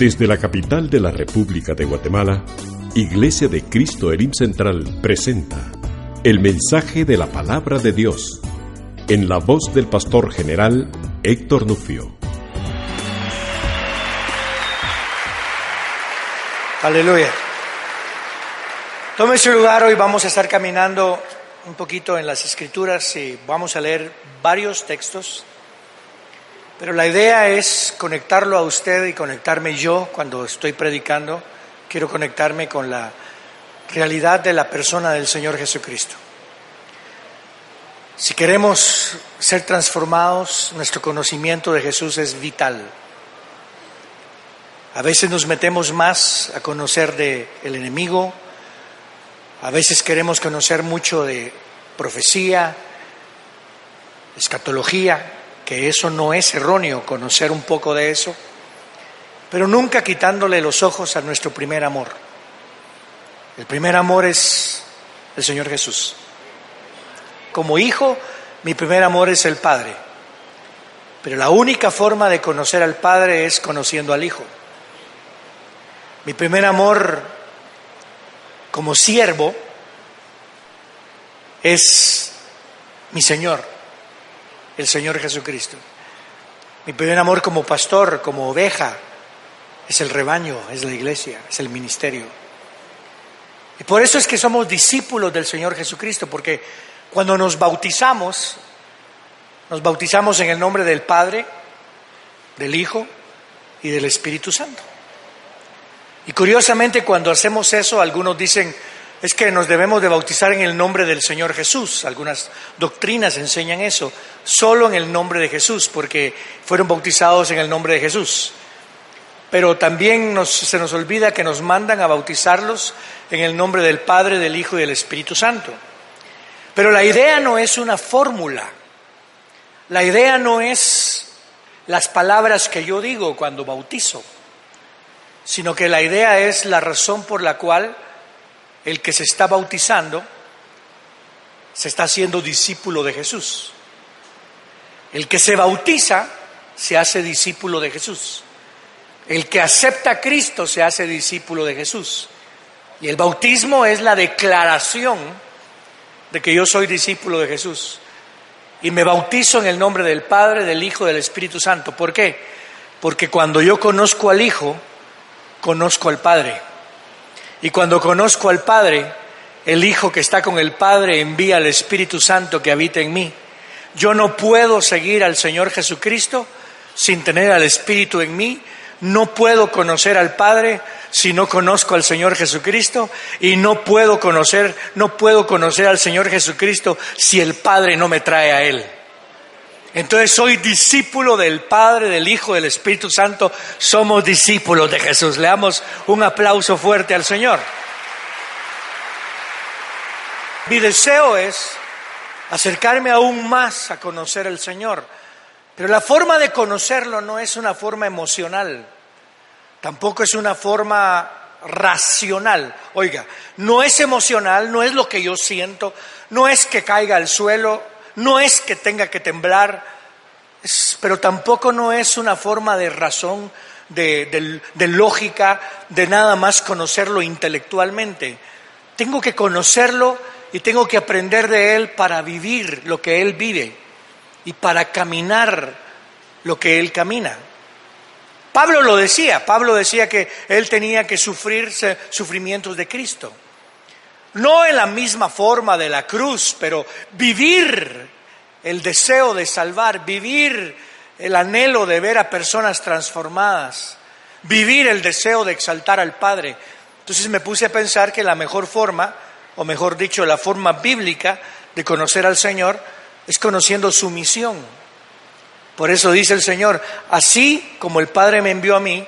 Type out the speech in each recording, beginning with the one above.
Desde la capital de la República de Guatemala, Iglesia de Cristo Elim Central presenta el mensaje de la palabra de Dios en la voz del pastor general Héctor Nufio. Aleluya. Tome su lugar, hoy vamos a estar caminando un poquito en las escrituras y vamos a leer varios textos. Pero la idea es conectarlo a usted y conectarme yo cuando estoy predicando. Quiero conectarme con la realidad de la persona del Señor Jesucristo. Si queremos ser transformados, nuestro conocimiento de Jesús es vital. A veces nos metemos más a conocer del el enemigo, a veces queremos conocer mucho de profecía, escatología, que eso no es erróneo, conocer un poco de eso, pero nunca quitándole los ojos a nuestro primer amor. El primer amor es el Señor Jesús. Como hijo, mi primer amor es el Padre, pero la única forma de conocer al Padre es conociendo al Hijo. Mi primer amor como siervo es mi Señor el Señor Jesucristo. Mi primer amor como pastor, como oveja, es el rebaño, es la iglesia, es el ministerio. Y por eso es que somos discípulos del Señor Jesucristo, porque cuando nos bautizamos, nos bautizamos en el nombre del Padre, del Hijo y del Espíritu Santo. Y curiosamente cuando hacemos eso, algunos dicen, es que nos debemos de bautizar en el nombre del Señor Jesús. Algunas doctrinas enseñan eso, solo en el nombre de Jesús, porque fueron bautizados en el nombre de Jesús. Pero también se nos olvida que nos mandan a bautizarlos en el nombre del Padre, del Hijo y del Espíritu Santo. Pero la idea no es una fórmula. La idea no es las palabras que yo digo cuando bautizo, sino que la idea es la razón por la cual el que se está bautizando se está haciendo discípulo de Jesús. El que se bautiza se hace discípulo de Jesús. El que acepta a Cristo se hace discípulo de Jesús. Y el bautismo es la declaración de que yo soy discípulo de Jesús. Y me bautizo en el nombre del Padre, del Hijo del Espíritu Santo. ¿Por qué? Porque cuando yo conozco al Hijo, conozco al Padre. Y cuando conozco al Padre, el Hijo que está con el Padre envía al Espíritu Santo que habita en mí. Yo no puedo seguir al Señor Jesucristo sin tener al Espíritu en mí. No puedo conocer al Padre si no conozco al Señor Jesucristo y no puedo conocer, no puedo conocer al Señor Jesucristo si el Padre no me trae a él. Entonces soy discípulo del Padre, del Hijo, del Espíritu Santo. Somos discípulos de Jesús. Le damos un aplauso fuerte al Señor. Mi deseo es acercarme aún más a conocer al Señor. Pero la forma de conocerlo no es una forma emocional, tampoco es una forma racional. Oiga, no es emocional, no es lo que yo siento, no es que caiga al suelo, no es que tenga que temblar, pero tampoco no es una forma de razón, de, de lógica, de nada más conocerlo intelectualmente. Tengo que conocerlo y tengo que aprender de Él para vivir lo que Él vive y para caminar lo que Él camina. Pablo lo decía, Pablo decía que Él tenía que sufrir sufrimientos de Cristo no en la misma forma de la cruz, pero vivir el deseo de salvar, vivir el anhelo de ver a personas transformadas, vivir el deseo de exaltar al Padre. Entonces me puse a pensar que la mejor forma, o mejor dicho, la forma bíblica de conocer al Señor es conociendo su misión. Por eso dice el Señor, así como el Padre me envió a mí,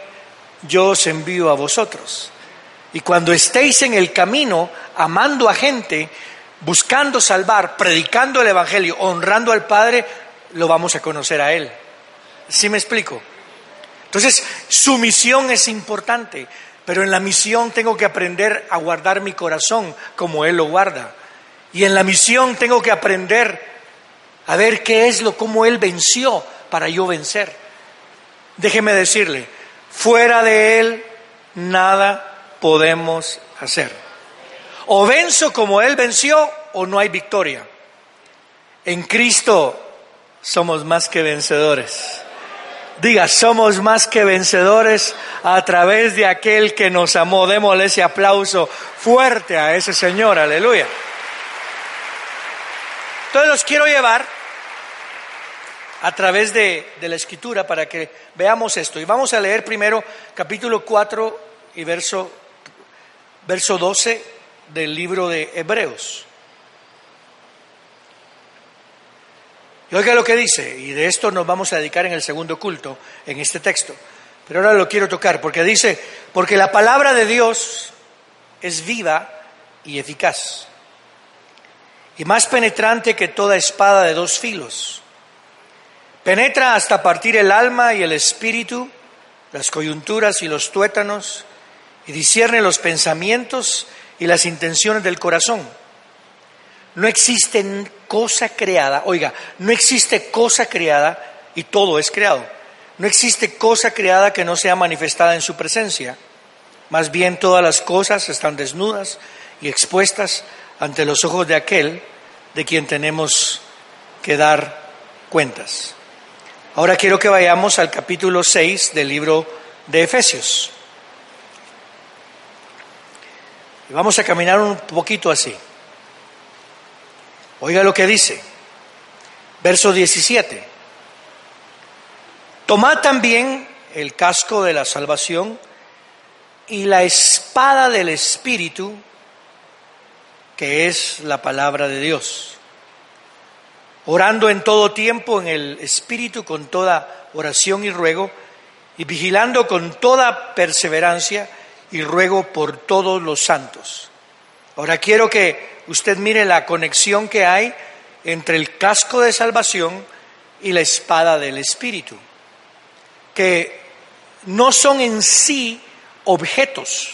yo os envío a vosotros. Y cuando estéis en el camino, amando a gente, buscando salvar, predicando el Evangelio, honrando al Padre, lo vamos a conocer a Él. ¿Sí me explico? Entonces, su misión es importante, pero en la misión tengo que aprender a guardar mi corazón como Él lo guarda. Y en la misión tengo que aprender a ver qué es lo, cómo Él venció para yo vencer. Déjeme decirle, fuera de Él nada podemos hacer. O venzo como Él venció o no hay victoria. En Cristo somos más que vencedores. Diga, somos más que vencedores a través de aquel que nos amó. Démosle ese aplauso fuerte a ese Señor, aleluya. Entonces los quiero llevar a través de, la escritura para que veamos esto. Y vamos a leer primero capítulo 4 y verso, verso 12 del libro de Hebreos. Y oiga lo que dice, y de esto nos vamos a dedicar en el segundo culto, en este texto. Pero ahora lo quiero tocar, porque dice, porque la palabra de Dios es viva y eficaz, y más penetrante que toda espada de dos filos. Penetra hasta partir el alma y el espíritu, las coyunturas y los tuétanos, y discierne los pensamientos y las intenciones del corazón. No existe cosa creada, oiga, no existe cosa creada y todo es creado. No existe cosa creada que no sea manifestada en su presencia. Más bien todas las cosas están desnudas y expuestas ante los ojos de aquel de quien tenemos que dar cuentas. Ahora quiero que vayamos al capítulo 6 del libro de Efesios. Y vamos a caminar un poquito así. Oiga lo que dice, verso 17. Tomad también el casco de la salvación y la espada del Espíritu, que es la palabra de Dios, orando en todo tiempo en el Espíritu con toda oración y ruego, y vigilando con toda perseverancia y ruego por todos los santos. Ahora quiero que usted mire la conexión que hay entre el casco de salvación y la espada del Espíritu, que no son en sí objetos.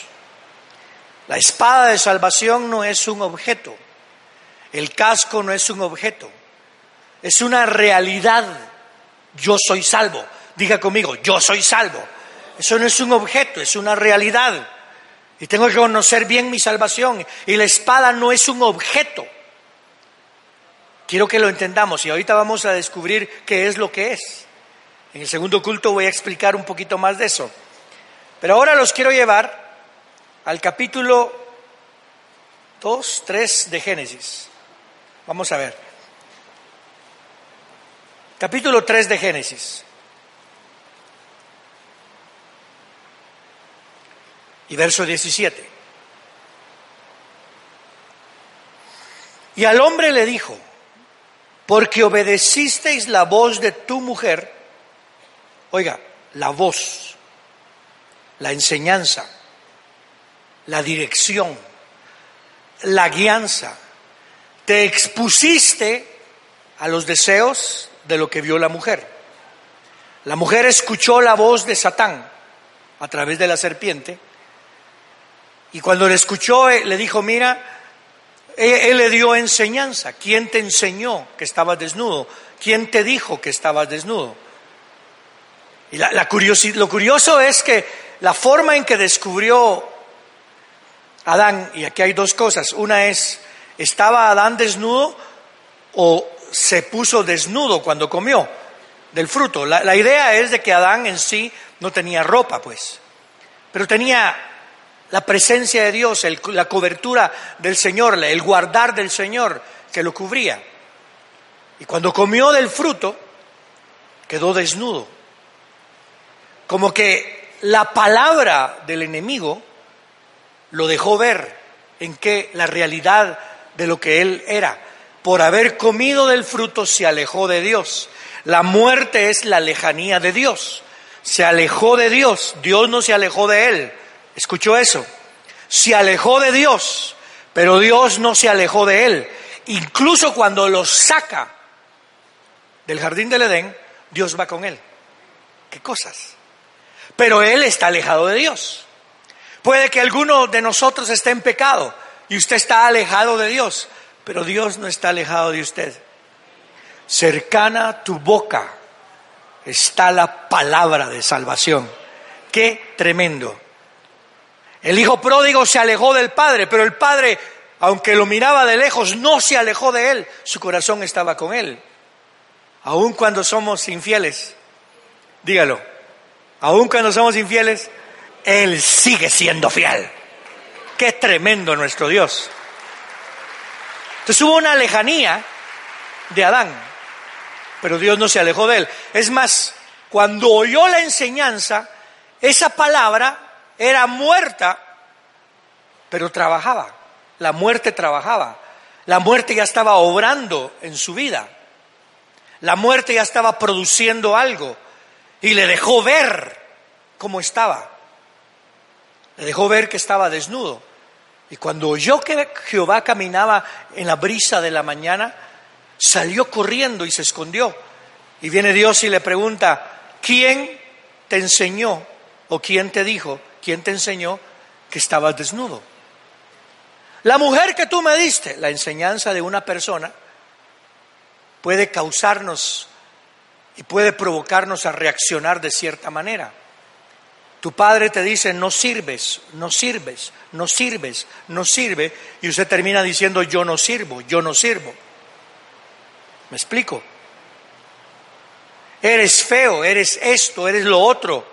La espada de salvación no es un objeto, el casco no es un objeto, es una realidad. Yo soy salvo. Diga conmigo, yo soy salvo. Eso no es un objeto, es una realidad. Y tengo que conocer bien mi salvación. Y la espada no es un objeto. Quiero que lo entendamos y ahorita vamos a descubrir qué es lo que es. En el segundo culto voy a explicar un poquito más de eso. Pero ahora los quiero llevar al capítulo 2, 3 de Génesis. Vamos a ver. Capítulo 3 de Génesis. Y verso 17. Y al hombre le dijo, porque obedecisteis la voz de tu mujer, oiga, la voz, la enseñanza, la dirección, la guianza, te expusiste a los deseos de lo que vio la mujer. La mujer escuchó la voz de Satán a través de la serpiente y cuando le escuchó, eh, le dijo, mira, él, le dio enseñanza. ¿Quién te enseñó que estabas desnudo? ¿Quién te dijo que estabas desnudo? Y la, lo curioso es que la forma en que descubrió Adán, y aquí hay dos cosas, una es, ¿estaba Adán desnudo o se puso desnudo cuando comió del fruto? La, la idea es de que Adán en sí no tenía ropa, pues, pero tenía la presencia de Dios, la cobertura del Señor, el guardar del Señor que lo cubría. Y cuando comió del fruto, quedó desnudo. Como que la palabra del enemigo lo dejó ver en que la realidad de lo que él era. Por haber comido del fruto se alejó de Dios. La muerte es la lejanía de Dios. Se alejó de Dios, Dios no se alejó de él. ¿Escuchó eso? Se alejó de Dios, pero Dios no se alejó de él. Incluso cuando lo saca del jardín del Edén, Dios va con él. ¿Qué cosas? Pero él está alejado de Dios. Puede que alguno de nosotros esté en pecado y usted está alejado de Dios, pero Dios no está alejado de usted. Cercana a tu boca está la palabra de salvación. Qué tremendo. El hijo pródigo se alejó del padre, pero el padre, aunque lo miraba de lejos, no se alejó de él. Su corazón estaba con él. Aun cuando somos infieles, dígalo, aun cuando somos infieles, él sigue siendo fiel. Qué tremendo nuestro Dios. Entonces hubo una lejanía de Adán, pero Dios no se alejó de él. Es más, cuando oyó la enseñanza, esa palabra era muerta, pero trabajaba. La muerte trabajaba. La muerte ya estaba obrando en su vida. La muerte ya estaba produciendo algo y le dejó ver cómo estaba. Le dejó ver que estaba desnudo. Y cuando oyó que Jehová caminaba en la brisa de la mañana, salió corriendo y se escondió. Y viene Dios y le pregunta, ¿quién te enseñó o quién te dijo, quién te enseñó que estabas desnudo? La mujer que tú me diste, la enseñanza de una persona, puede causarnos y puede provocarnos a reaccionar de cierta manera. Tu padre te dice, no sirves, no sirves, no sirves, no sirve, y usted termina diciendo, yo no sirvo, yo no sirvo. ¿Me explico? Eres feo, eres esto, eres lo otro.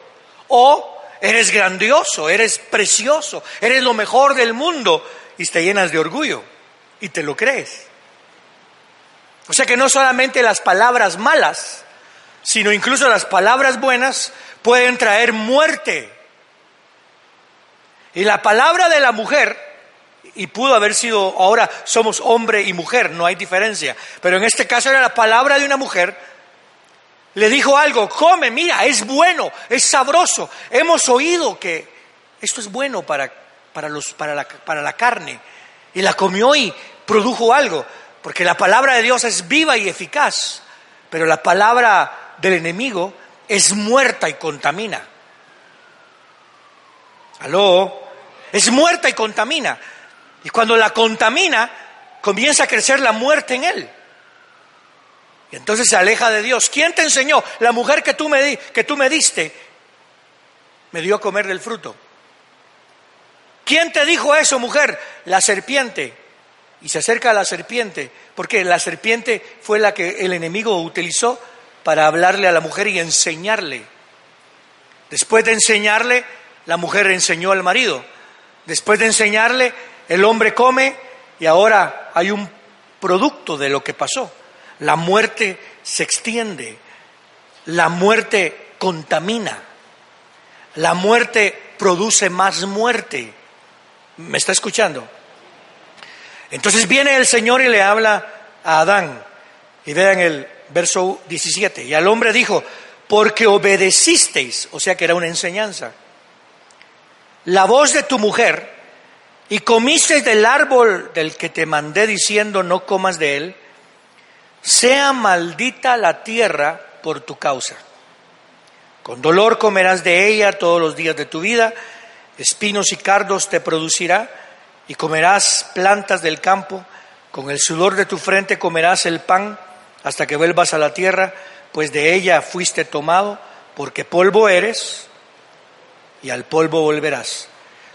O eres grandioso, eres precioso, eres lo mejor del mundo y te llenas de orgullo y te lo crees. O sea que no solamente las palabras malas, sino incluso las palabras buenas pueden traer muerte. Y la palabra de la mujer, y pudo haber sido, ahora somos hombre y mujer, no hay diferencia, pero en este caso era la palabra de una mujer, le dijo algo, come, mira, es bueno, es sabroso. Hemos oído que esto es bueno para, para, los, para, la, para la carne. Y la comió y produjo algo, porque la palabra de Dios es viva y eficaz, pero la palabra del enemigo es muerta y contamina. ¿Aló? Es muerta y contamina. Y cuando la contamina, comienza a crecer la muerte en él. Y entonces se aleja de Dios. ¿Quién te enseñó? La mujer que tú me, di, que tú me diste me dio a comer del fruto. ¿Quién te dijo eso, mujer? La serpiente. Y se acerca a la serpiente, porque la serpiente fue la que el enemigo utilizó para hablarle a la mujer y enseñarle. Después de enseñarle, la mujer enseñó al marido. Después de enseñarle, el hombre come y ahora hay un producto de lo que pasó. La muerte se extiende, la muerte contamina, la muerte produce más muerte. ¿Me está escuchando? Entonces viene el Señor y le habla a Adán. Y vean el verso 17. Y al hombre dijo, porque obedecisteis, o sea que era una enseñanza, la voz de tu mujer y comisteis del árbol del que te mandé diciendo no comas de él, sea maldita la tierra por tu causa. Con dolor comerás de ella todos los días de tu vida, espinos y cardos te producirá, y comerás plantas del campo, con el sudor de tu frente comerás el pan hasta que vuelvas a la tierra, pues de ella fuiste tomado, porque polvo eres y al polvo volverás.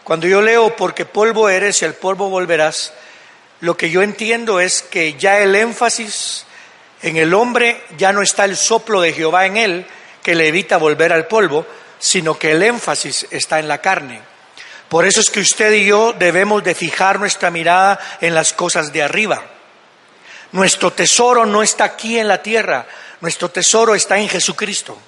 Cuando yo leo porque polvo eres y al polvo volverás, lo que yo entiendo es que ya el énfasis en el hombre ya no está el soplo de Jehová en él, que le evita volver al polvo, sino que el énfasis está en la carne. Por eso es que usted y yo debemos de fijar nuestra mirada en las cosas de arriba nuestro tesoro no está aquí en la tierra, nuestro tesoro está en Jesucristo.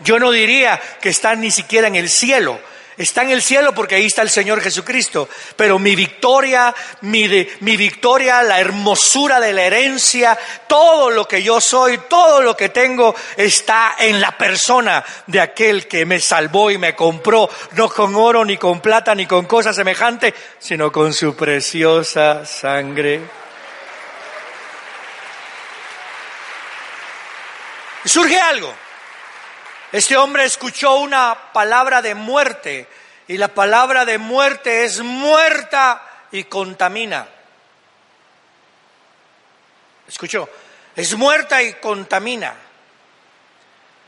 Yo no diría que está ni siquiera en el cielo, Está en el cielo porque ahí está el Señor Jesucristo. Pero mi victoria, mi, mi victoria, la hermosura de la herencia, todo lo que yo soy, todo lo que tengo está en la persona de aquel que me salvó y me compró, no con oro, ni con plata, ni con cosas semejantes, sino con su preciosa sangre. surge algo. Este hombre escuchó una palabra de muerte y la palabra de muerte es muerta y contamina. Escuchó, es muerta y contamina.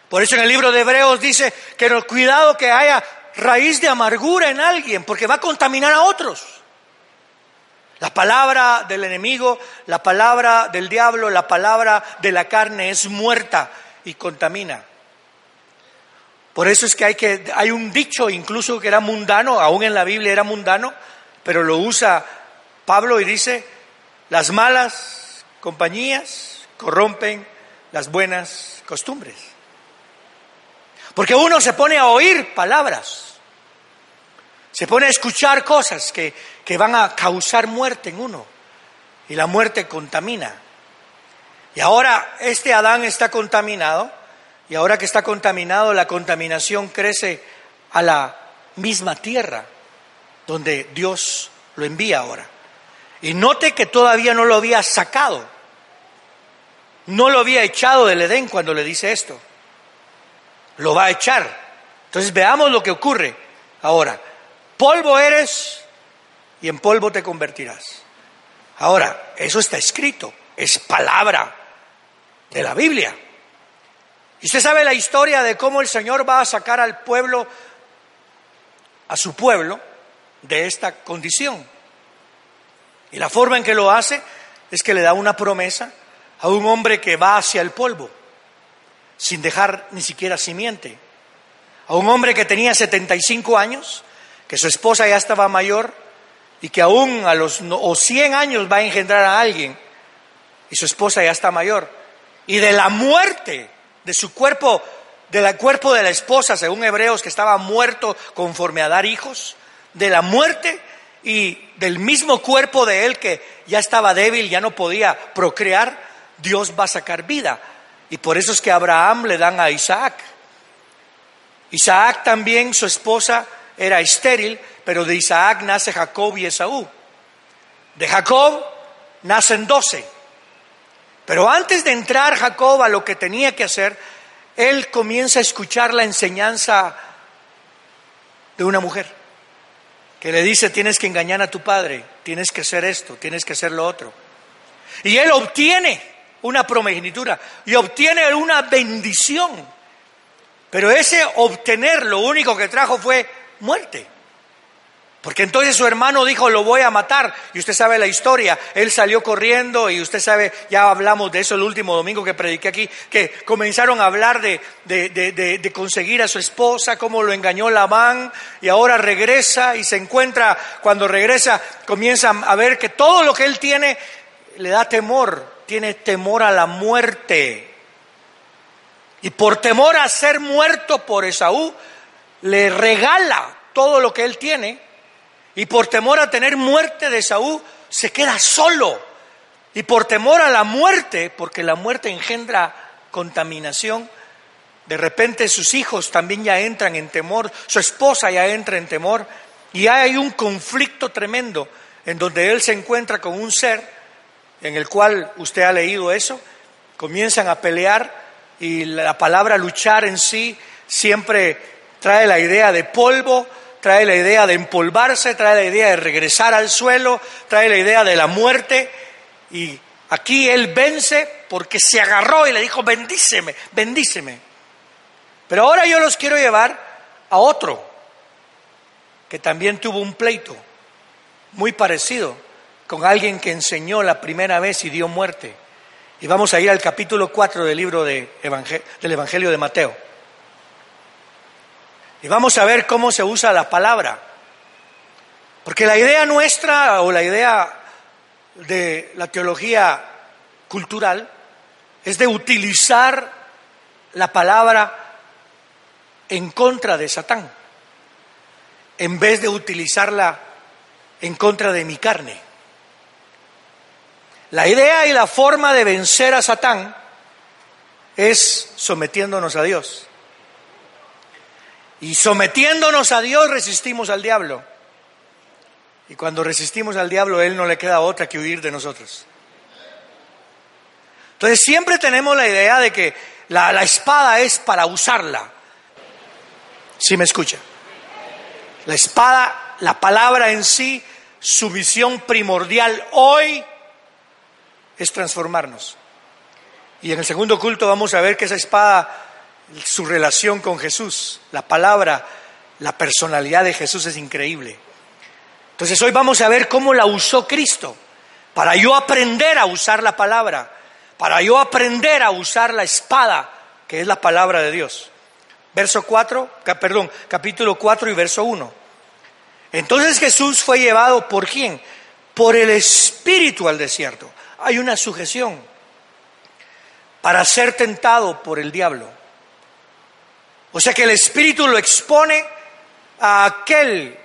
Por eso en el libro de Hebreos dice que no, cuidado que haya raíz de amargura en alguien, porque va a contaminar a otros. La palabra del enemigo, la palabra del diablo, la palabra de la carne es muerta y contamina. Por eso es que hay, que hay un dicho incluso que era mundano, aún en la Biblia era mundano, pero lo usa Pablo y dice, las malas compañías corrompen las buenas costumbres. Porque uno se pone a oír palabras, se pone a escuchar cosas que, que van a causar muerte en uno, y la muerte contamina. Y ahora este Adán está contaminado, y ahora que está contaminado, la contaminación crece a la misma tierra donde Dios lo envía ahora. Y note que todavía no lo había sacado, no lo había echado del Edén cuando le dice esto. Lo va a echar. Entonces veamos lo que ocurre ahora. Polvo eres y en polvo te convertirás. Ahora, eso está escrito, es palabra de la Biblia. Y usted sabe la historia de cómo el Señor va a sacar al pueblo, a su pueblo, de esta condición. Y la forma en que lo hace es que le da una promesa a un hombre que va hacia el polvo, sin dejar ni siquiera simiente. A un hombre que tenía 75 años, que su esposa ya estaba mayor y que aún a los o 100 años va a engendrar a alguien y su esposa ya está mayor. Y de la muerte de su cuerpo, del cuerpo de la esposa, según Hebreos, que estaba muerto conforme a dar hijos, de la muerte y del mismo cuerpo de él que ya estaba débil, ya no podía procrear, Dios va a sacar vida. Y por eso es que Abraham le dan a Isaac. Isaac también, su esposa era estéril, pero de Isaac nace Jacob y Esaú. De Jacob nacen doce. Pero antes de entrar Jacob a lo que tenía que hacer, él comienza a escuchar la enseñanza de una mujer que le dice, tienes que engañar a tu padre, tienes que hacer esto, tienes que hacer lo otro. Y él obtiene una promegenitura y obtiene una bendición. Pero ese obtener lo único que trajo fue muerte. Porque entonces su hermano dijo, lo voy a matar. Y usted sabe la historia. Él salió corriendo y usted sabe, ya hablamos de eso el último domingo que prediqué aquí, que comenzaron a hablar de, de, conseguir a su esposa, cómo lo engañó Labán y ahora regresa y se encuentra, cuando regresa, comienza a ver que todo lo que él tiene le da temor, tiene temor a la muerte. Y por temor a ser muerto por Esaú, le regala todo lo que él tiene y por temor a tener muerte de Saúl, se queda solo. Y por temor a la muerte, porque la muerte engendra contaminación, de repente sus hijos también ya entran en temor, su esposa ya entra en temor, y hay un conflicto tremendo en donde él se encuentra con un ser en el cual usted ha leído eso, comienzan a pelear y la palabra luchar en sí siempre trae la idea de polvo, trae la idea de empolvarse, trae la idea de regresar al suelo, trae la idea de la muerte. Y aquí él vence porque se agarró y le dijo, bendíceme, bendíceme. Pero ahora yo los quiero llevar a otro que también tuvo un pleito muy parecido con alguien que enseñó la primera vez y dio muerte. Y vamos a ir al capítulo 4 del libro de del Evangelio de Mateo. Y vamos a ver cómo se usa la palabra. Porque la idea nuestra o la idea de la teología cultural es de utilizar la palabra en contra de Satán. en vez de utilizarla en contra de mi carne. La idea y la forma de vencer a Satán es sometiéndonos a Dios. Y sometiéndonos a Dios resistimos al diablo. Y cuando resistimos al diablo, Él no le queda otra que huir de nosotros. Entonces siempre tenemos la idea de que la, la espada es para usarla. Si me escucha? La espada, la palabra en sí, su misión primordial hoy es transformarnos. Y en el segundo culto vamos a ver que esa espada, su relación con Jesús, la palabra, la personalidad de Jesús es increíble. Entonces hoy vamos a ver cómo la usó Cristo, para yo aprender a usar la palabra, para yo aprender a usar la espada, que es la palabra de Dios. Verso 4, perdón, capítulo 4 y verso 1. Entonces Jesús fue llevado por quién? Por el Espíritu al desierto. Hay una sujeción para ser tentado por el diablo. O sea que el Espíritu lo expone a aquel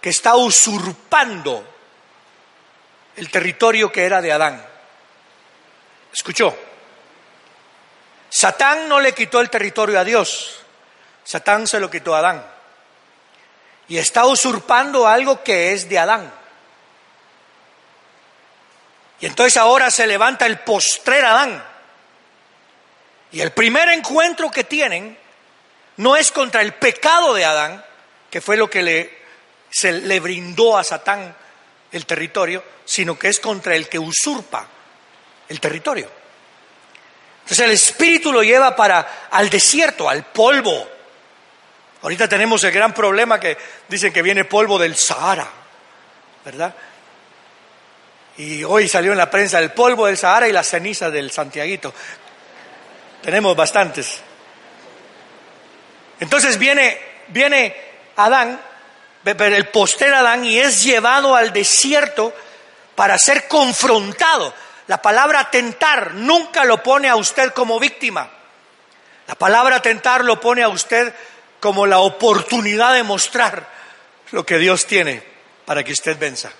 que está usurpando el territorio que era de Adán. ¿Escuchó? Satán no le quitó el territorio a Dios, Satán se lo quitó a Adán. Y está usurpando algo que es de Adán. Y entonces ahora se levanta el postrer Adán. Y el primer encuentro que tienen no es contra el pecado de Adán, que fue lo que le se le brindó a Satán el territorio, sino que es contra el que usurpa el territorio. Entonces el espíritu lo lleva para al desierto, al polvo. Ahorita tenemos el gran problema que dicen que viene polvo del Sahara, ¿verdad? Y hoy salió en la prensa el polvo del Sahara y la ceniza del Santiaguito. Tenemos bastantes. Entonces viene, viene Adán el poster Adán y es llevado al desierto para ser confrontado. La palabra tentar nunca lo pone a usted como víctima. La palabra tentar lo pone a usted como la oportunidad de mostrar lo que Dios tiene para que usted venza.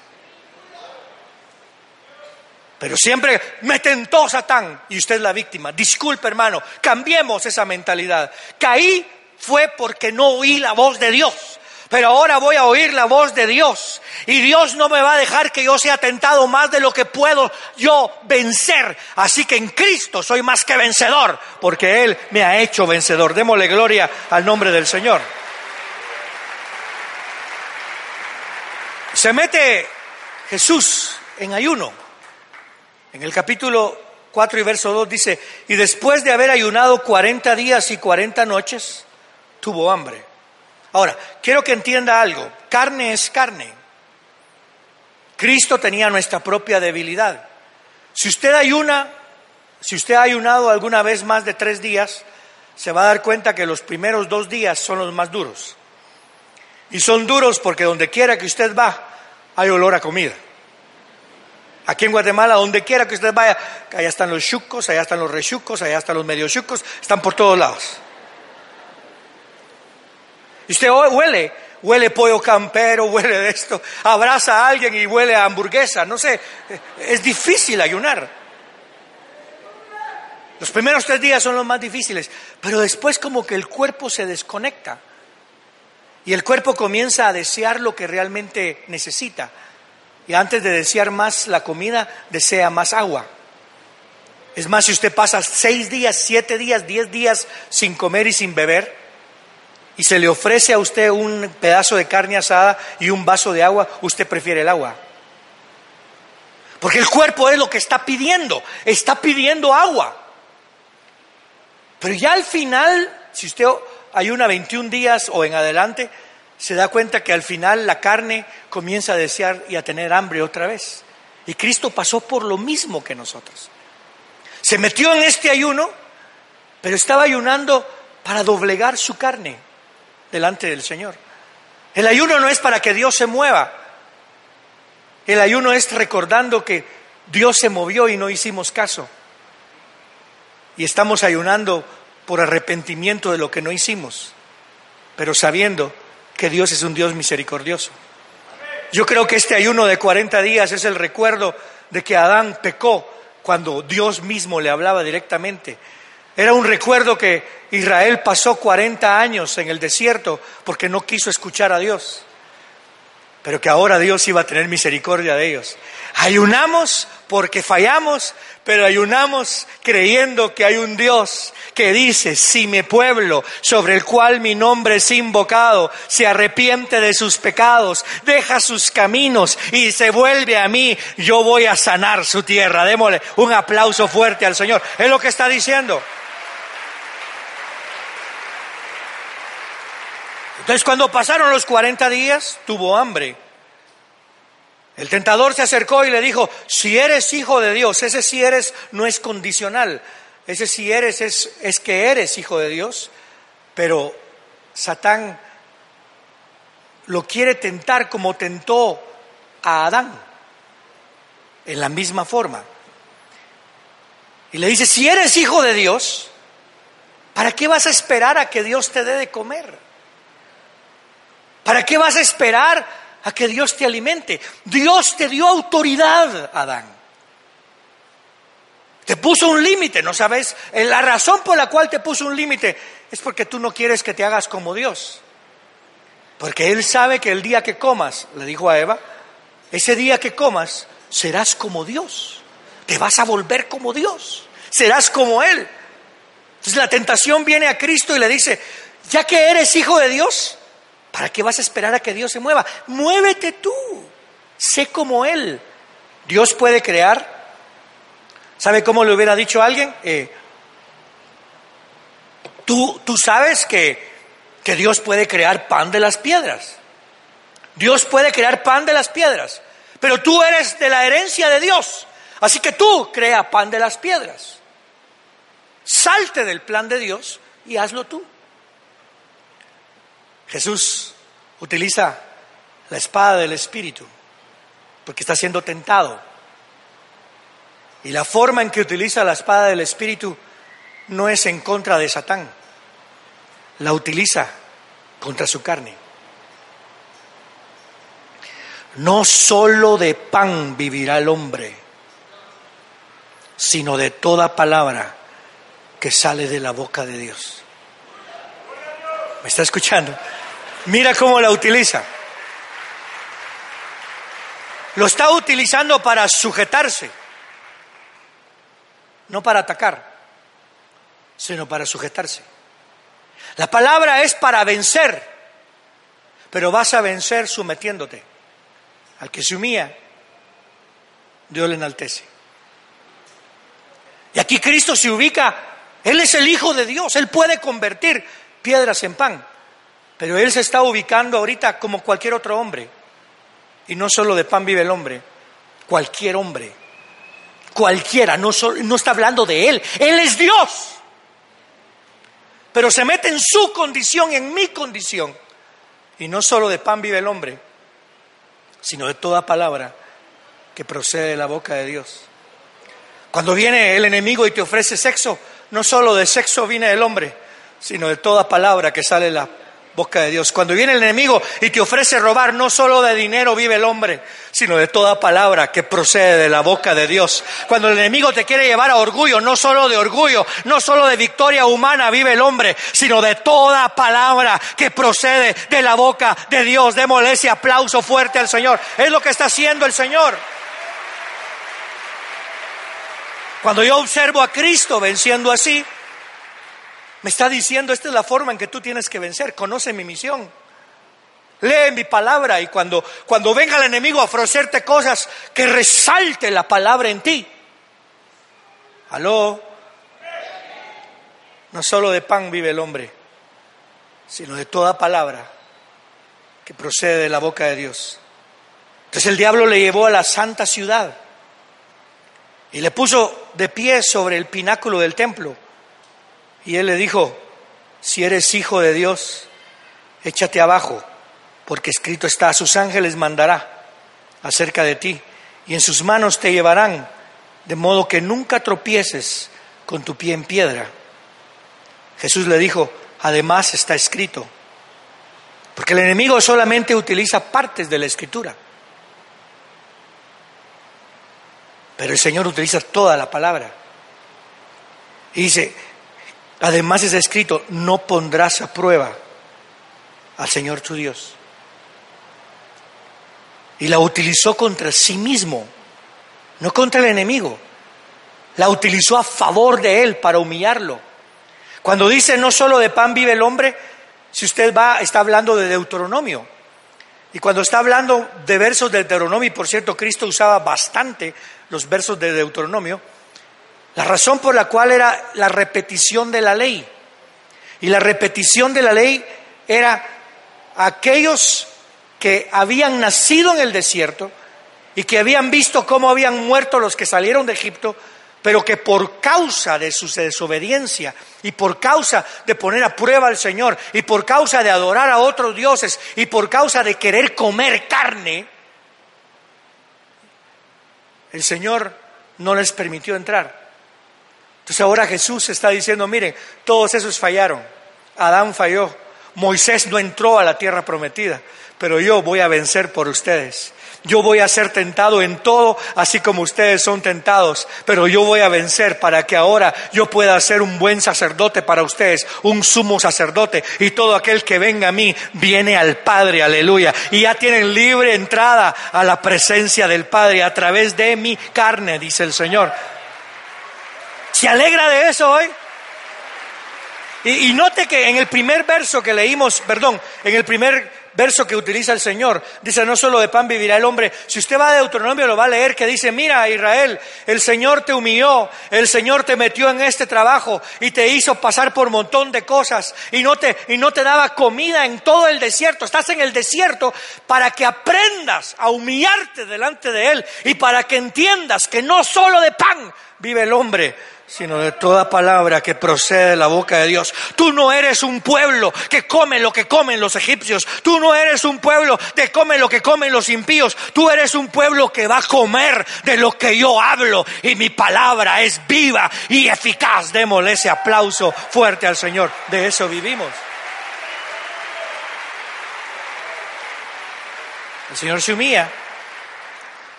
Pero siempre me tentó Satán y usted es la víctima. Disculpe hermano, cambiemos esa mentalidad. Caí fue porque no oí la voz de Dios pero ahora voy a oír la voz de Dios. Y Dios no me va a dejar que yo sea tentado más de lo que puedo yo vencer. Así que en Cristo soy más que vencedor, porque Él me ha hecho vencedor. Démosle gloria al nombre del Señor. Se mete Jesús en ayuno. En el capítulo 4 y verso 2 dice, y después de haber ayunado 40 días y 40 noches, tuvo hambre. Ahora, quiero que entienda algo. Carne es carne. Cristo tenía nuestra propia debilidad. Si usted ayuna, si usted ha ayunado alguna vez más de tres días, se va a dar cuenta que los primeros dos días son los más duros. Y son duros porque donde quiera que usted va, hay olor a comida. Aquí en Guatemala, donde quiera que usted vaya, allá están los chucos, allá están los rechucos, allá están los medio chucos, están por todos lados. Y usted huele, huele pollo campero, huele de esto, abraza a alguien y huele a hamburguesa, no sé, es difícil ayunar. Los primeros tres días son los más difíciles, pero después como que el cuerpo se desconecta y el cuerpo comienza a desear lo que realmente necesita. Y antes de desear más la comida, desea más agua. Es más, si usted pasa seis días, siete días, diez días sin comer y sin beber, y se le ofrece a usted un pedazo de carne asada y un vaso de agua, usted prefiere el agua. Porque el cuerpo es lo que está pidiendo, está pidiendo agua. Pero ya al final, si usted ayuna 21 días o en adelante, se da cuenta que al final la carne comienza a desear y a tener hambre otra vez. Y Cristo pasó por lo mismo que nosotros. Se metió en este ayuno, pero estaba ayunando para doblegar su carne delante del Señor. El ayuno no es para que Dios se mueva. El ayuno es recordando que Dios se movió y no hicimos caso. Y estamos ayunando por arrepentimiento de lo que no hicimos, pero sabiendo que Dios es un Dios misericordioso. Yo creo que este ayuno de 40 días es el recuerdo de que Adán pecó cuando Dios mismo le hablaba directamente. Era un recuerdo que Israel pasó 40 años en el desierto porque no quiso escuchar a Dios pero que ahora Dios iba a tener misericordia de ellos. Ayunamos porque fallamos, pero ayunamos creyendo que hay un Dios que dice, si mi pueblo, sobre el cual mi nombre es invocado, se arrepiente de sus pecados, deja sus caminos y se vuelve a mí, yo voy a sanar su tierra. Démosle un aplauso fuerte al Señor. Es lo que está diciendo. Entonces cuando pasaron los 40 días, tuvo hambre. El tentador se acercó y le dijo, si eres hijo de Dios, ese si eres no es condicional, ese si eres es, es que eres hijo de Dios, pero Satán lo quiere tentar como tentó a Adán, en la misma forma. Y le dice, si eres hijo de Dios, ¿para qué vas a esperar a que Dios te dé de comer? ¿Para qué vas a esperar a que Dios te alimente? Dios te dio autoridad, Adán. Te puso un límite, ¿no sabes? Eh, la razón por la cual te puso un límite es porque tú no quieres que te hagas como Dios. Porque Él sabe que el día que comas, le dijo a Eva, ese día que comas serás como Dios. Te vas a volver como Dios. Serás como Él. Entonces la tentación viene a Cristo y le dice, ya que eres hijo de Dios, ¿Para qué vas a esperar a que Dios se mueva? Muévete tú. Sé como Él. Dios puede crear. ¿Sabe cómo le hubiera dicho a alguien? Eh, tú, tú sabes que, que Dios puede crear pan de las piedras. Dios puede crear pan de las piedras. Pero tú eres de la herencia de Dios. Así que tú crea pan de las piedras. Salte del plan de Dios y hazlo tú. Jesús utiliza la espada del Espíritu porque está siendo tentado. Y la forma en que utiliza la espada del Espíritu no es en contra de Satán, la utiliza contra su carne. No solo de pan vivirá el hombre, sino de toda palabra que sale de la boca de Dios. ¿Me está escuchando? Mira cómo la utiliza. Lo está utilizando para sujetarse, no para atacar, sino para sujetarse. La palabra es para vencer, pero vas a vencer sometiéndote. Al que se humilla, Dios le enaltece. Y aquí Cristo se ubica, Él es el Hijo de Dios, Él puede convertir piedras en pan. Pero él se está ubicando ahorita como cualquier otro hombre. Y no solo de pan vive el hombre, cualquier hombre. Cualquiera, no, está hablando de él. Él es Dios. Pero se mete en su condición, en mi condición. Y no solo de pan vive el hombre, sino de toda palabra que procede de la boca de Dios. Cuando viene el enemigo y te ofrece sexo, no solo de sexo viene el hombre, sino de toda palabra que sale la boca de Dios. Cuando viene el enemigo y te ofrece robar, no solo de dinero vive el hombre, sino de toda palabra que procede de la boca de Dios. Cuando el enemigo te quiere llevar a orgullo, no solo de orgullo, no solo de victoria humana vive el hombre, sino de toda palabra que procede de la boca de Dios. Démosle ese aplauso fuerte al Señor. Es lo que está haciendo el Señor. Cuando yo observo a Cristo venciendo así, me está diciendo, esta es la forma en que tú tienes que vencer, conoce mi misión. Lee mi palabra y cuando, cuando venga el enemigo a ofrecerte cosas, que resalte la palabra en ti. Aló. No solo de pan vive el hombre, sino de toda palabra que procede de la boca de Dios. Entonces el diablo le llevó a la santa ciudad y le puso de pie sobre el pináculo del templo y él le dijo, si eres hijo de Dios, échate abajo, porque escrito está, a sus ángeles mandará acerca de ti, y en sus manos te llevarán, de modo que nunca tropieces con tu pie en piedra. Jesús le dijo, además está escrito, Porque el enemigo solamente utiliza partes de la escritura. Pero el Señor utiliza toda la palabra. Y dice, además es escrito, no pondrás a prueba al Señor tu Dios. Y la utilizó contra sí mismo, no contra el enemigo. La utilizó a favor de él para humillarlo. Cuando dice no solo de pan vive el hombre, si usted va, está hablando de Deuteronomio. Y cuando está hablando de versos de Deuteronomio, por cierto, Cristo usaba bastante los versos de Deuteronomio, la razón por la cual era la repetición de la ley. Y la repetición de la ley era aquellos que habían nacido en el desierto y que habían visto cómo habían muerto los que salieron de Egipto, pero que por causa de su desobediencia y por causa de poner a prueba al Señor y por causa de adorar a otros dioses y por causa de querer comer carne, el Señor no les permitió entrar. Entonces ahora Jesús está diciendo, miren, todos esos fallaron. Adán falló, Moisés no entró a la tierra prometida, pero yo voy a vencer por ustedes. Yo voy a ser tentado en todo, así como ustedes son tentados, pero yo voy a vencer para que ahora yo pueda ser un buen sacerdote para ustedes, un sumo sacerdote, y todo aquel que venga a mí viene al Padre, aleluya. Y ya tienen libre entrada a la presencia del Padre a través de mi carne, dice el Señor. ¿Se alegra de eso hoy? Y, note que en el primer verso que leímos, perdón, en el primer verso que utiliza el Señor. Dice, no solo de pan vivirá el hombre. Si usted va a Deuteronomio lo va a leer que dice, mira Israel, el Señor te humilló, el Señor te metió en este trabajo y te hizo pasar por un montón de cosas y no te, y no te daba comida en todo el desierto. Estás en el desierto para que aprendas a humillarte delante de Él y para que entiendas que no solo de pan vive el hombre, sino de toda palabra que procede de la boca de Dios. Tú no eres un pueblo que come lo que comen los egipcios. Tú no eres un pueblo que come lo que comen los impíos. Tú eres un pueblo que va a comer de lo que yo hablo y mi palabra es viva y eficaz. Démosle ese aplauso fuerte al Señor. De eso vivimos. El Señor se humilla.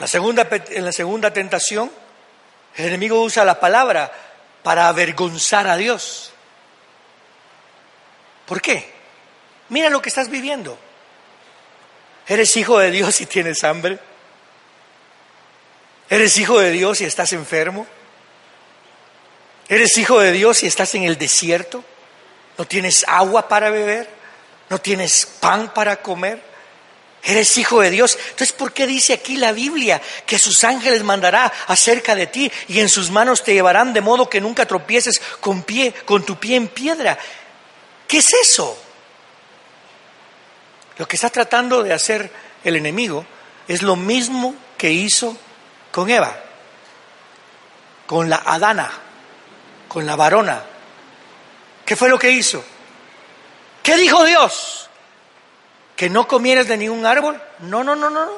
La segunda, en la segunda tentación, el enemigo usa la palabra para avergonzar a Dios. ¿Por qué? Mira lo que estás viviendo. ¿Eres hijo de Dios y tienes hambre? ¿Eres hijo de Dios y estás enfermo? ¿Eres hijo de Dios y estás en el desierto? ¿No tienes agua para beber? ¿No tienes pan para comer? Eres hijo de Dios. Entonces, ¿por qué dice aquí la Biblia que sus ángeles mandará acerca de ti y en sus manos te llevarán de modo que nunca tropieces con pie, con tu pie en piedra? ¿Qué es eso? Lo que está tratando de hacer el enemigo es lo mismo que hizo con Eva, con la Adana, con la varona. ¿Qué fue lo que hizo? ¿Qué dijo Dios? Que no comieras de ningún árbol. No, no, no, no.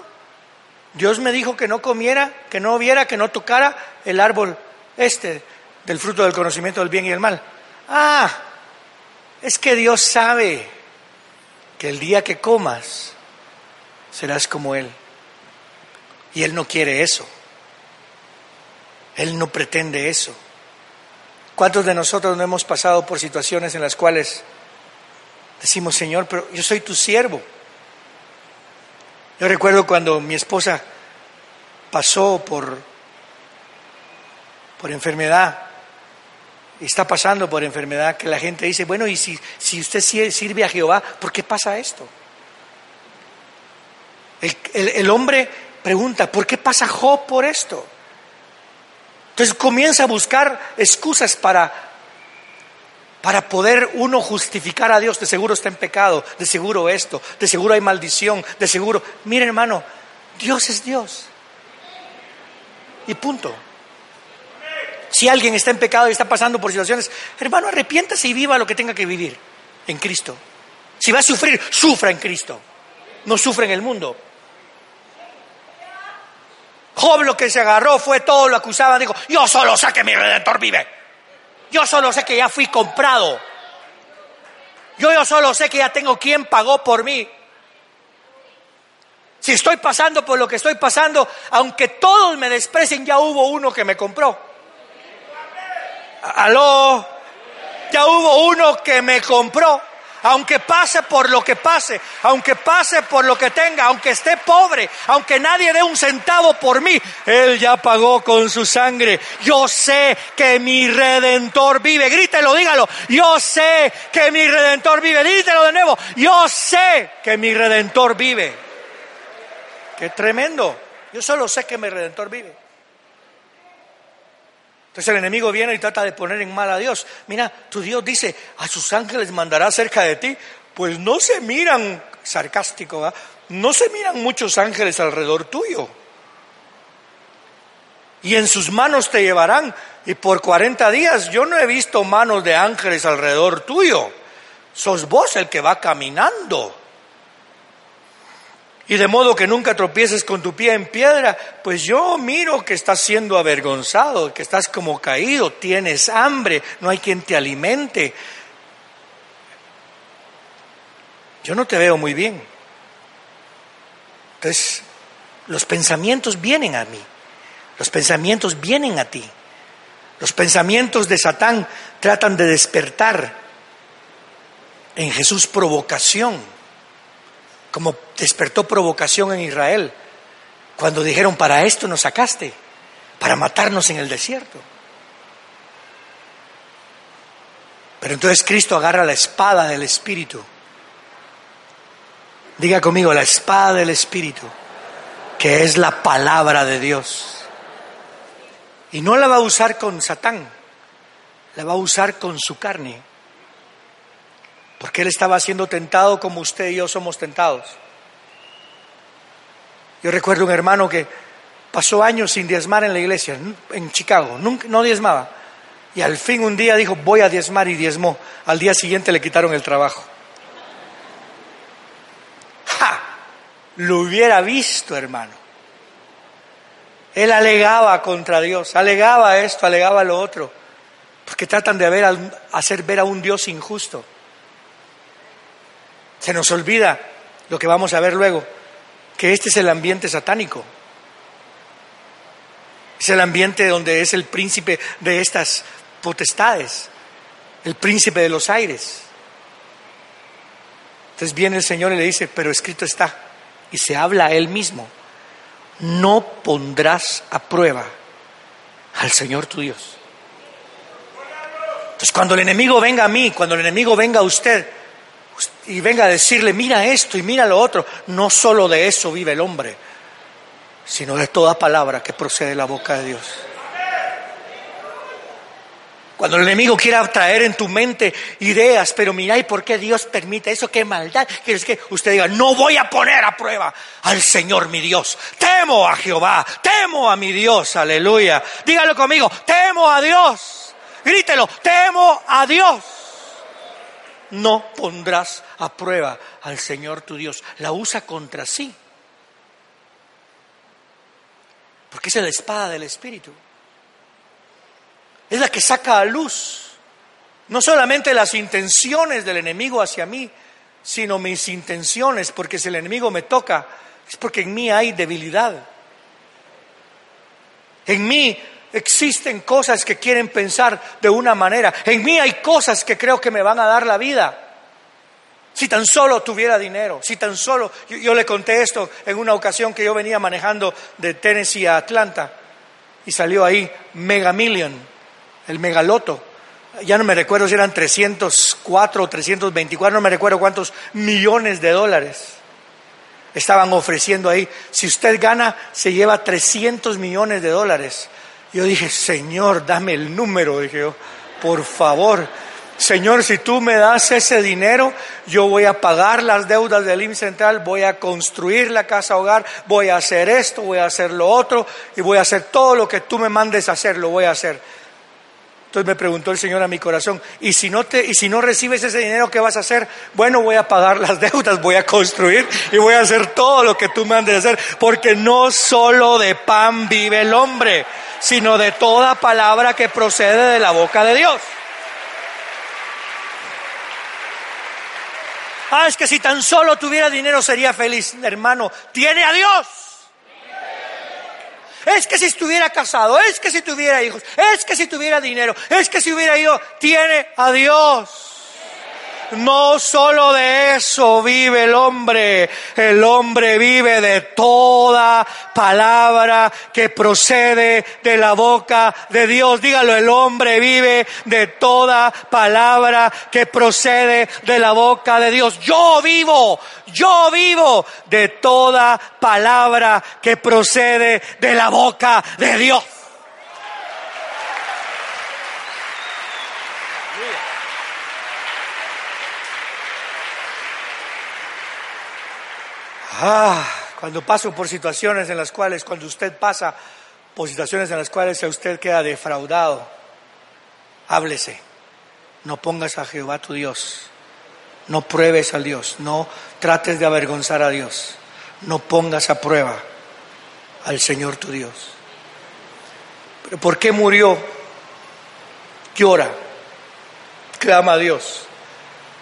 Dios me dijo que no comiera, que no viera, que no tocara el árbol este del fruto del conocimiento del bien y el mal. Ah, es que Dios sabe que el día que comas serás como Él. Y Él no quiere eso. Él no pretende eso. ¿Cuántos de nosotros no hemos pasado por situaciones en las cuales Decimos, Señor, pero yo soy tu siervo. Yo recuerdo cuando mi esposa pasó por, por enfermedad, está pasando por enfermedad, que la gente dice, bueno, y si, si usted sirve a Jehová, ¿por qué pasa esto? El, el hombre pregunta, ¿por qué pasa Job por esto? Entonces comienza a buscar excusas para para poder uno justificar a Dios, de seguro está en pecado, de seguro esto, de seguro hay maldición, de seguro... Mire hermano, Dios es Dios. Y punto. Si alguien está en pecado y está pasando por situaciones, hermano, arrepiéntase y viva lo que tenga que vivir en Cristo. Si va a sufrir, sufra en Cristo. No sufra en el mundo. Job lo que se agarró fue todo, lo acusaba, dijo, yo solo sé que mi redentor vive. Yo solo sé que ya fui comprado. Yo, yo solo sé que ya tengo quien pagó por mí. Si estoy pasando por lo que estoy pasando, aunque todos me desprecien, ya hubo uno que me compró. Aló, ya hubo uno que me compró. Aunque pase por lo que pase, aunque pase por lo que tenga, aunque esté pobre, aunque nadie dé un centavo por mí, Él ya pagó con su sangre. Yo sé que mi redentor vive. Grítelo, dígalo. Yo sé que mi redentor vive. Grítelo de nuevo. Yo sé que mi redentor vive. Qué tremendo. Yo solo sé que mi redentor vive. Entonces el enemigo viene y trata de poner en mal a Dios. Mira, tu Dios dice, a sus ángeles mandará cerca de ti. Pues no se miran, sarcástico, ¿va? no se miran muchos ángeles alrededor tuyo. Y en sus manos te llevarán. Y por 40 días yo no he visto manos de ángeles alrededor tuyo. Sos vos el que va caminando. Y de modo que nunca tropieces con tu pie en piedra, pues yo miro que estás siendo avergonzado, que estás como caído, tienes hambre, no hay quien te alimente. Yo no te veo muy bien. Entonces, los pensamientos vienen a mí, los pensamientos vienen a ti. Los pensamientos de Satán tratan de despertar en Jesús provocación como despertó provocación en Israel cuando dijeron, para esto nos sacaste, para matarnos en el desierto. Pero entonces Cristo agarra la espada del Espíritu. Diga conmigo, la espada del Espíritu, que es la palabra de Dios. Y no la va a usar con Satán, la va a usar con su carne porque él estaba siendo tentado como usted y yo somos tentados. Yo recuerdo un hermano que pasó años sin diezmar en la iglesia, en Chicago, nunca, no diezmaba. Y al fin un día dijo, voy a diezmar y diezmó. Al día siguiente le quitaron el trabajo. ¡Ja! Lo hubiera visto, hermano. Él alegaba contra Dios, alegaba esto, alegaba lo otro, porque tratan de ver, hacer ver a un Dios injusto. Se nos olvida lo que vamos a ver luego, que este es el ambiente satánico. Es el ambiente donde es el príncipe de estas potestades, el príncipe de los aires. Entonces viene el Señor y le dice, pero escrito está, y se habla a él mismo, no pondrás a prueba al Señor tu Dios. Entonces cuando el enemigo venga a mí, cuando el enemigo venga a usted, y venga a decirle, mira esto y mira lo otro, no solo de eso vive el hombre, sino de toda palabra que procede de la boca de Dios. Cuando el enemigo quiera traer en tu mente ideas, pero mira, ¿y por qué Dios permite eso? ¿Qué maldad? Quieres que usted diga, no voy a poner a prueba al Señor mi Dios. Temo a Jehová, temo a mi Dios, aleluya. Dígalo conmigo, temo a Dios. Grítelo, temo a Dios no pondrás a prueba al Señor tu Dios. La usa contra sí. Porque es la espada del Espíritu. Es la que saca a luz no solamente las intenciones del enemigo hacia mí, sino mis intenciones, porque si el enemigo me toca, es porque en mí hay debilidad. En mí Existen cosas que quieren pensar de una manera. En mí hay cosas que creo que me van a dar la vida. Si tan solo tuviera dinero, si tan solo, yo, le conté esto en una ocasión que yo venía manejando de Tennessee a Atlanta y salió ahí Mega Million, el megaloto. Ya no me recuerdo si eran 304 o 324, no me recuerdo cuántos millones de dólares estaban ofreciendo ahí. Si usted gana, se lleva 300 millones de dólares. Yo dije, Señor, dame el número, dije yo, por favor. Señor, si tú me das ese dinero, yo voy a pagar las deudas del IMSS Central, voy a construir la casa hogar, voy a hacer esto, voy a hacer lo otro y voy a hacer todo lo que tú me mandes a hacer, lo voy a hacer. Entonces me preguntó el Señor a mi corazón, ¿y si no te y si no recibes ese dinero qué vas a hacer? Bueno, voy a pagar las deudas, voy a construir y voy a hacer todo lo que tú me mandes hacer, porque no solo de pan vive el hombre sino de toda palabra que procede de la boca de Dios. Ah, es que si tan solo tuviera dinero sería feliz. Hermano, tiene a Dios. Es que si estuviera casado, es que si tuviera hijos, es que si tuviera dinero, es que si hubiera ido, tiene a Dios. No solo de eso vive el hombre, el hombre vive de toda palabra que procede de la boca de Dios. Dígalo, el hombre vive de toda palabra que procede de la boca de Dios. Yo vivo, yo vivo de toda palabra que procede de la boca de Dios. Ah, cuando paso por situaciones en las cuales, cuando usted pasa por situaciones en las cuales usted queda defraudado, háblese. No pongas a Jehová tu Dios. No pruebes al Dios. No trates de avergonzar a Dios. No pongas a prueba al Señor tu Dios. ¿Pero por qué murió? Llora. Clama a Dios.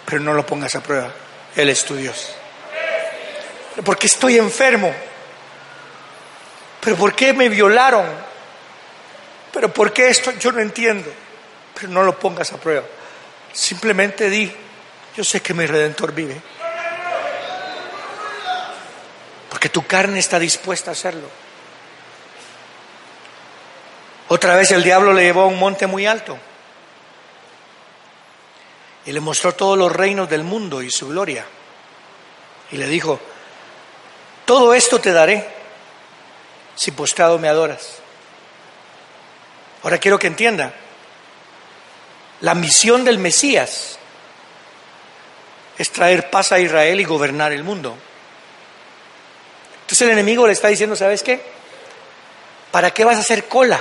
Pero no lo pongas a prueba. Él es tu Dios porque estoy enfermo. Pero ¿por qué me violaron? Pero ¿por qué esto? Yo no entiendo. Pero no lo pongas a prueba. Simplemente di, yo sé que mi redentor vive. Porque tu carne está dispuesta a hacerlo. Otra vez el diablo le llevó a un monte muy alto y le mostró todos los reinos del mundo y su gloria. Y le dijo, todo esto te daré si postrado me adoras. Ahora quiero que entienda, la misión del Mesías es traer paz a Israel y gobernar el mundo. Entonces el enemigo le está diciendo, ¿sabes qué? ¿Para qué vas a hacer cola?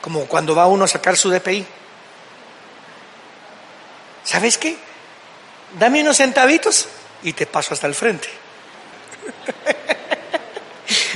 Como cuando va uno a sacar su DPI. ¿Sabes qué? Dame unos centavitos y te paso hasta el frente.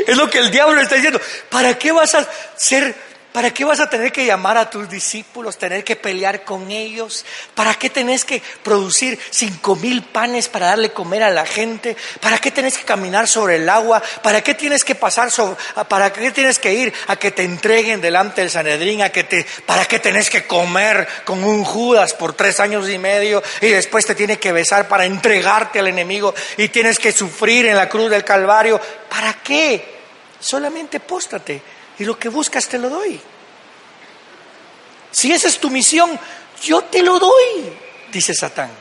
Es lo que el diablo está diciendo. ¿Para qué vas a ser ¿Para qué vas a tener que llamar a tus discípulos, tener que pelear con ellos? ¿Para qué tenés que producir cinco mil panes para darle comer a la gente? ¿Para qué tenés que caminar sobre el agua? ¿Para qué tienes que pasar sobre, para qué tienes que ir a que te entreguen delante del Sanedrín? A que te, ¿Para qué tenés que comer con un Judas por tres años y medio y después te tiene que besar para entregarte al enemigo y tienes que sufrir en la cruz del Calvario? ¿Para qué? Solamente póstate y lo que buscas te lo doy. Si esa es tu misión, yo te lo doy, dice Satán.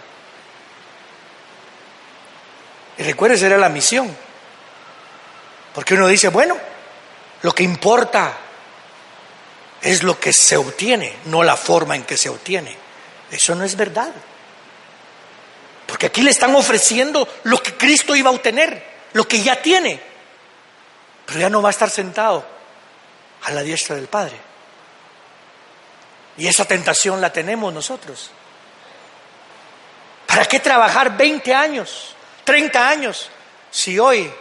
Y recuerda, esa era la misión. Porque uno dice, bueno, lo que importa es lo que se obtiene, no la forma en que se obtiene. Eso no es verdad. Porque aquí le están ofreciendo lo que Cristo iba a obtener, lo que ya tiene. Pero ya no va a estar sentado a la diestra del Padre. Y esa tentación la tenemos nosotros. ¿Para qué trabajar 20 años, 30 años, si hoy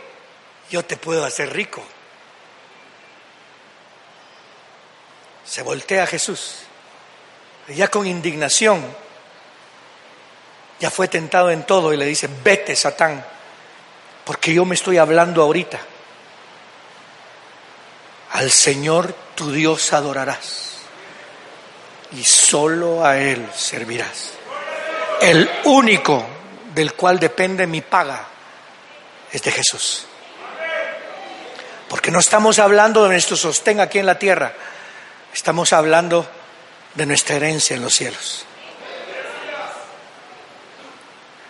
yo te puedo hacer rico? Se voltea Jesús, ya con indignación, ya fue tentado en todo y le dice, vete, Satán, porque yo me estoy hablando ahorita al Señor tu Dios adorarás y solo a Él servirás. El único del cual depende mi paga es de Jesús. Porque no estamos hablando de nuestro sostén aquí en la tierra, estamos hablando de nuestra herencia en los cielos.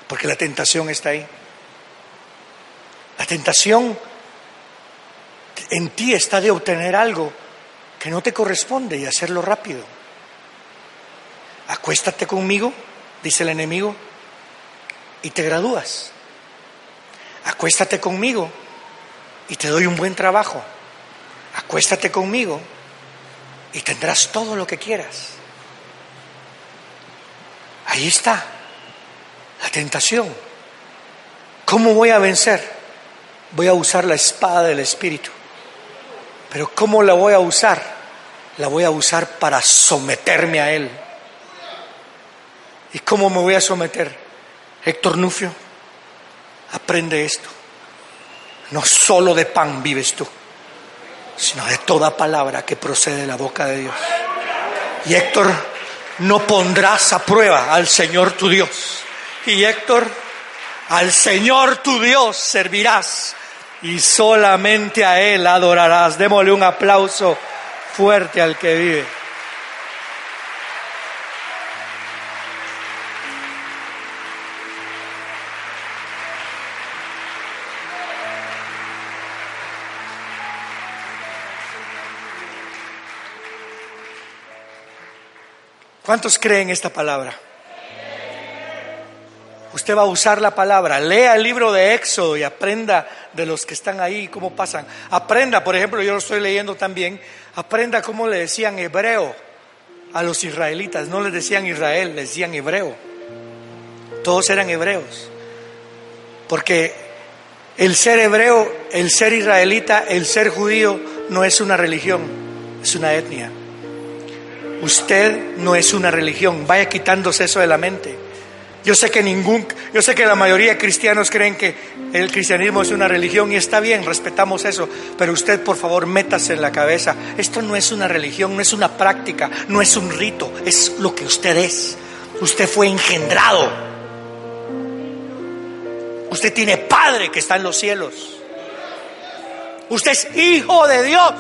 Porque la tentación está ahí. La tentación en ti está de obtener algo que no te corresponde y hacerlo rápido. Acuéstate conmigo, dice el enemigo, y te gradúas. Acuéstate conmigo y te doy un buen trabajo. Acuéstate conmigo y tendrás todo lo que quieras. Ahí está la tentación. ¿Cómo voy a vencer? Voy a usar la espada del Espíritu. Pero ¿cómo la voy a usar? La voy a usar para someterme a Él. ¿Y cómo me voy a someter? Héctor Nufio, aprende esto. No solo de pan vives tú, sino de toda palabra que procede de la boca de Dios. Y Héctor, no pondrás a prueba al Señor tu Dios. Y Héctor, al Señor tu Dios servirás y solamente a Él adorarás. Démosle un aplauso fuerte al que vive. ¿Cuántos creen esta palabra? Usted va a usar la palabra. Lea el libro de Éxodo y aprenda de los que están ahí, cómo pasan. Aprenda, por ejemplo, yo lo estoy leyendo también, aprenda cómo le decían hebreo a los israelitas. No les decían Israel, les decían hebreo. Todos eran hebreos. Porque el ser hebreo, el ser israelita, el ser judío no es una religión, es una etnia. Usted no es una religión, vaya quitándose eso de la mente. Yo sé que ningún, yo sé que la mayoría de cristianos creen que el cristianismo es una religión y está bien, respetamos eso, pero usted por favor métase en la cabeza, esto no es una religión, no es una práctica, no es un rito, es lo que usted es. Usted fue engendrado. Usted tiene padre que está en los cielos. Usted es hijo de Dios.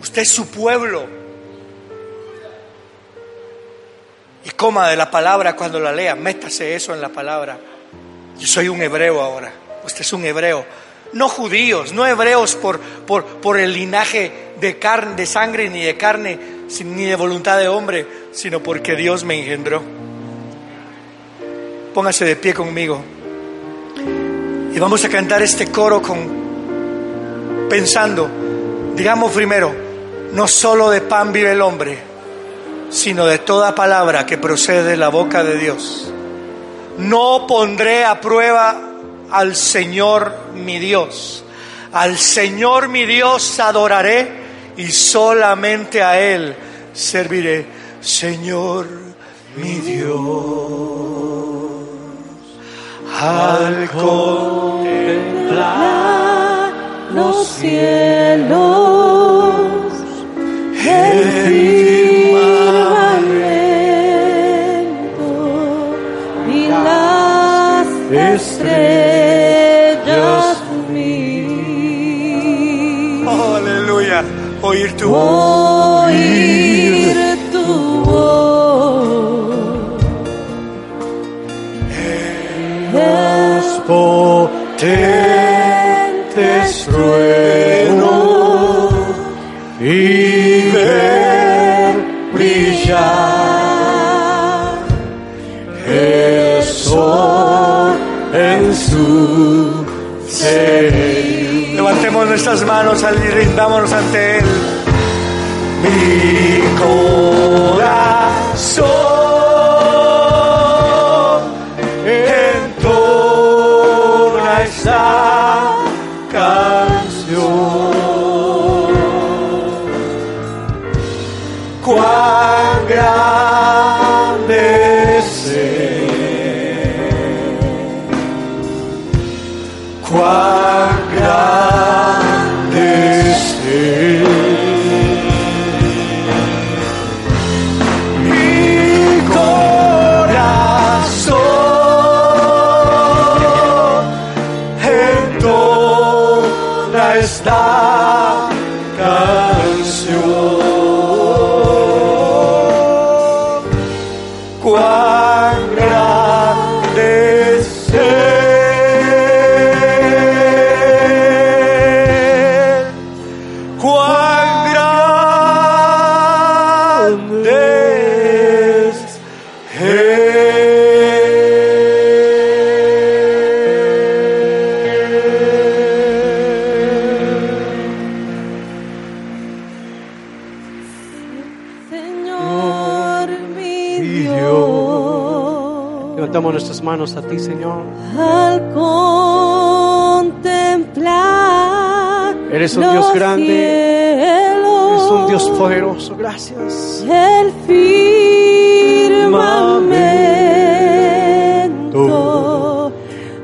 Usted es su pueblo. Y coma de la palabra cuando la lea, métase eso en la palabra. Yo soy un hebreo ahora, usted es un hebreo. No judíos, no hebreos por, por, por el linaje de carne, de sangre, ni de carne, ni de voluntad de hombre, sino porque Dios me engendró. Póngase de pie conmigo. Y vamos a cantar este coro con pensando, digamos primero, no solo de pan vive el hombre, sino de toda palabra que procede de la boca de Dios. No pondré a prueba al Señor mi Dios. Al Señor mi Dios adoraré y solamente a Él serviré. Señor mi Dios, al contemplar los cielos, el firmamento y las estrellas. mí. Oh, aleluya, oír tu Oír tu voz. los potentes truenos nuestras manos y rindámonos ante Él. Mi corazón Levantamos nuestras manos a ti, Señor. Al contemplar. Eres un Dios grande. Cielos, eres un Dios poderoso. Gracias. El firmamento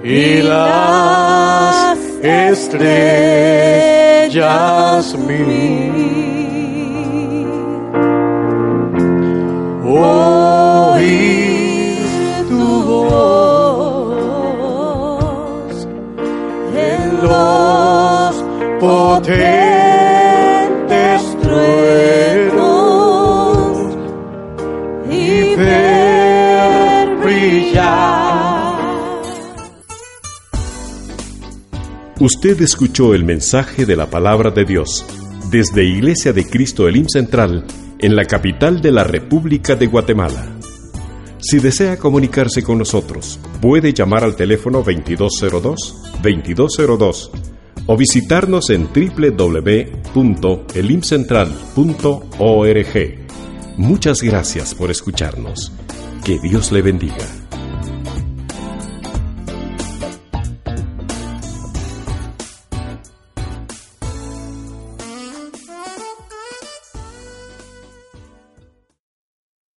y las estrellas mías Usted escuchó el mensaje de la palabra de Dios desde Iglesia de Cristo Elim Central en la capital de la República de Guatemala. Si desea comunicarse con nosotros, puede llamar al teléfono 2202-2202 o visitarnos en www.elimcentral.org. Muchas gracias por escucharnos. Que Dios le bendiga.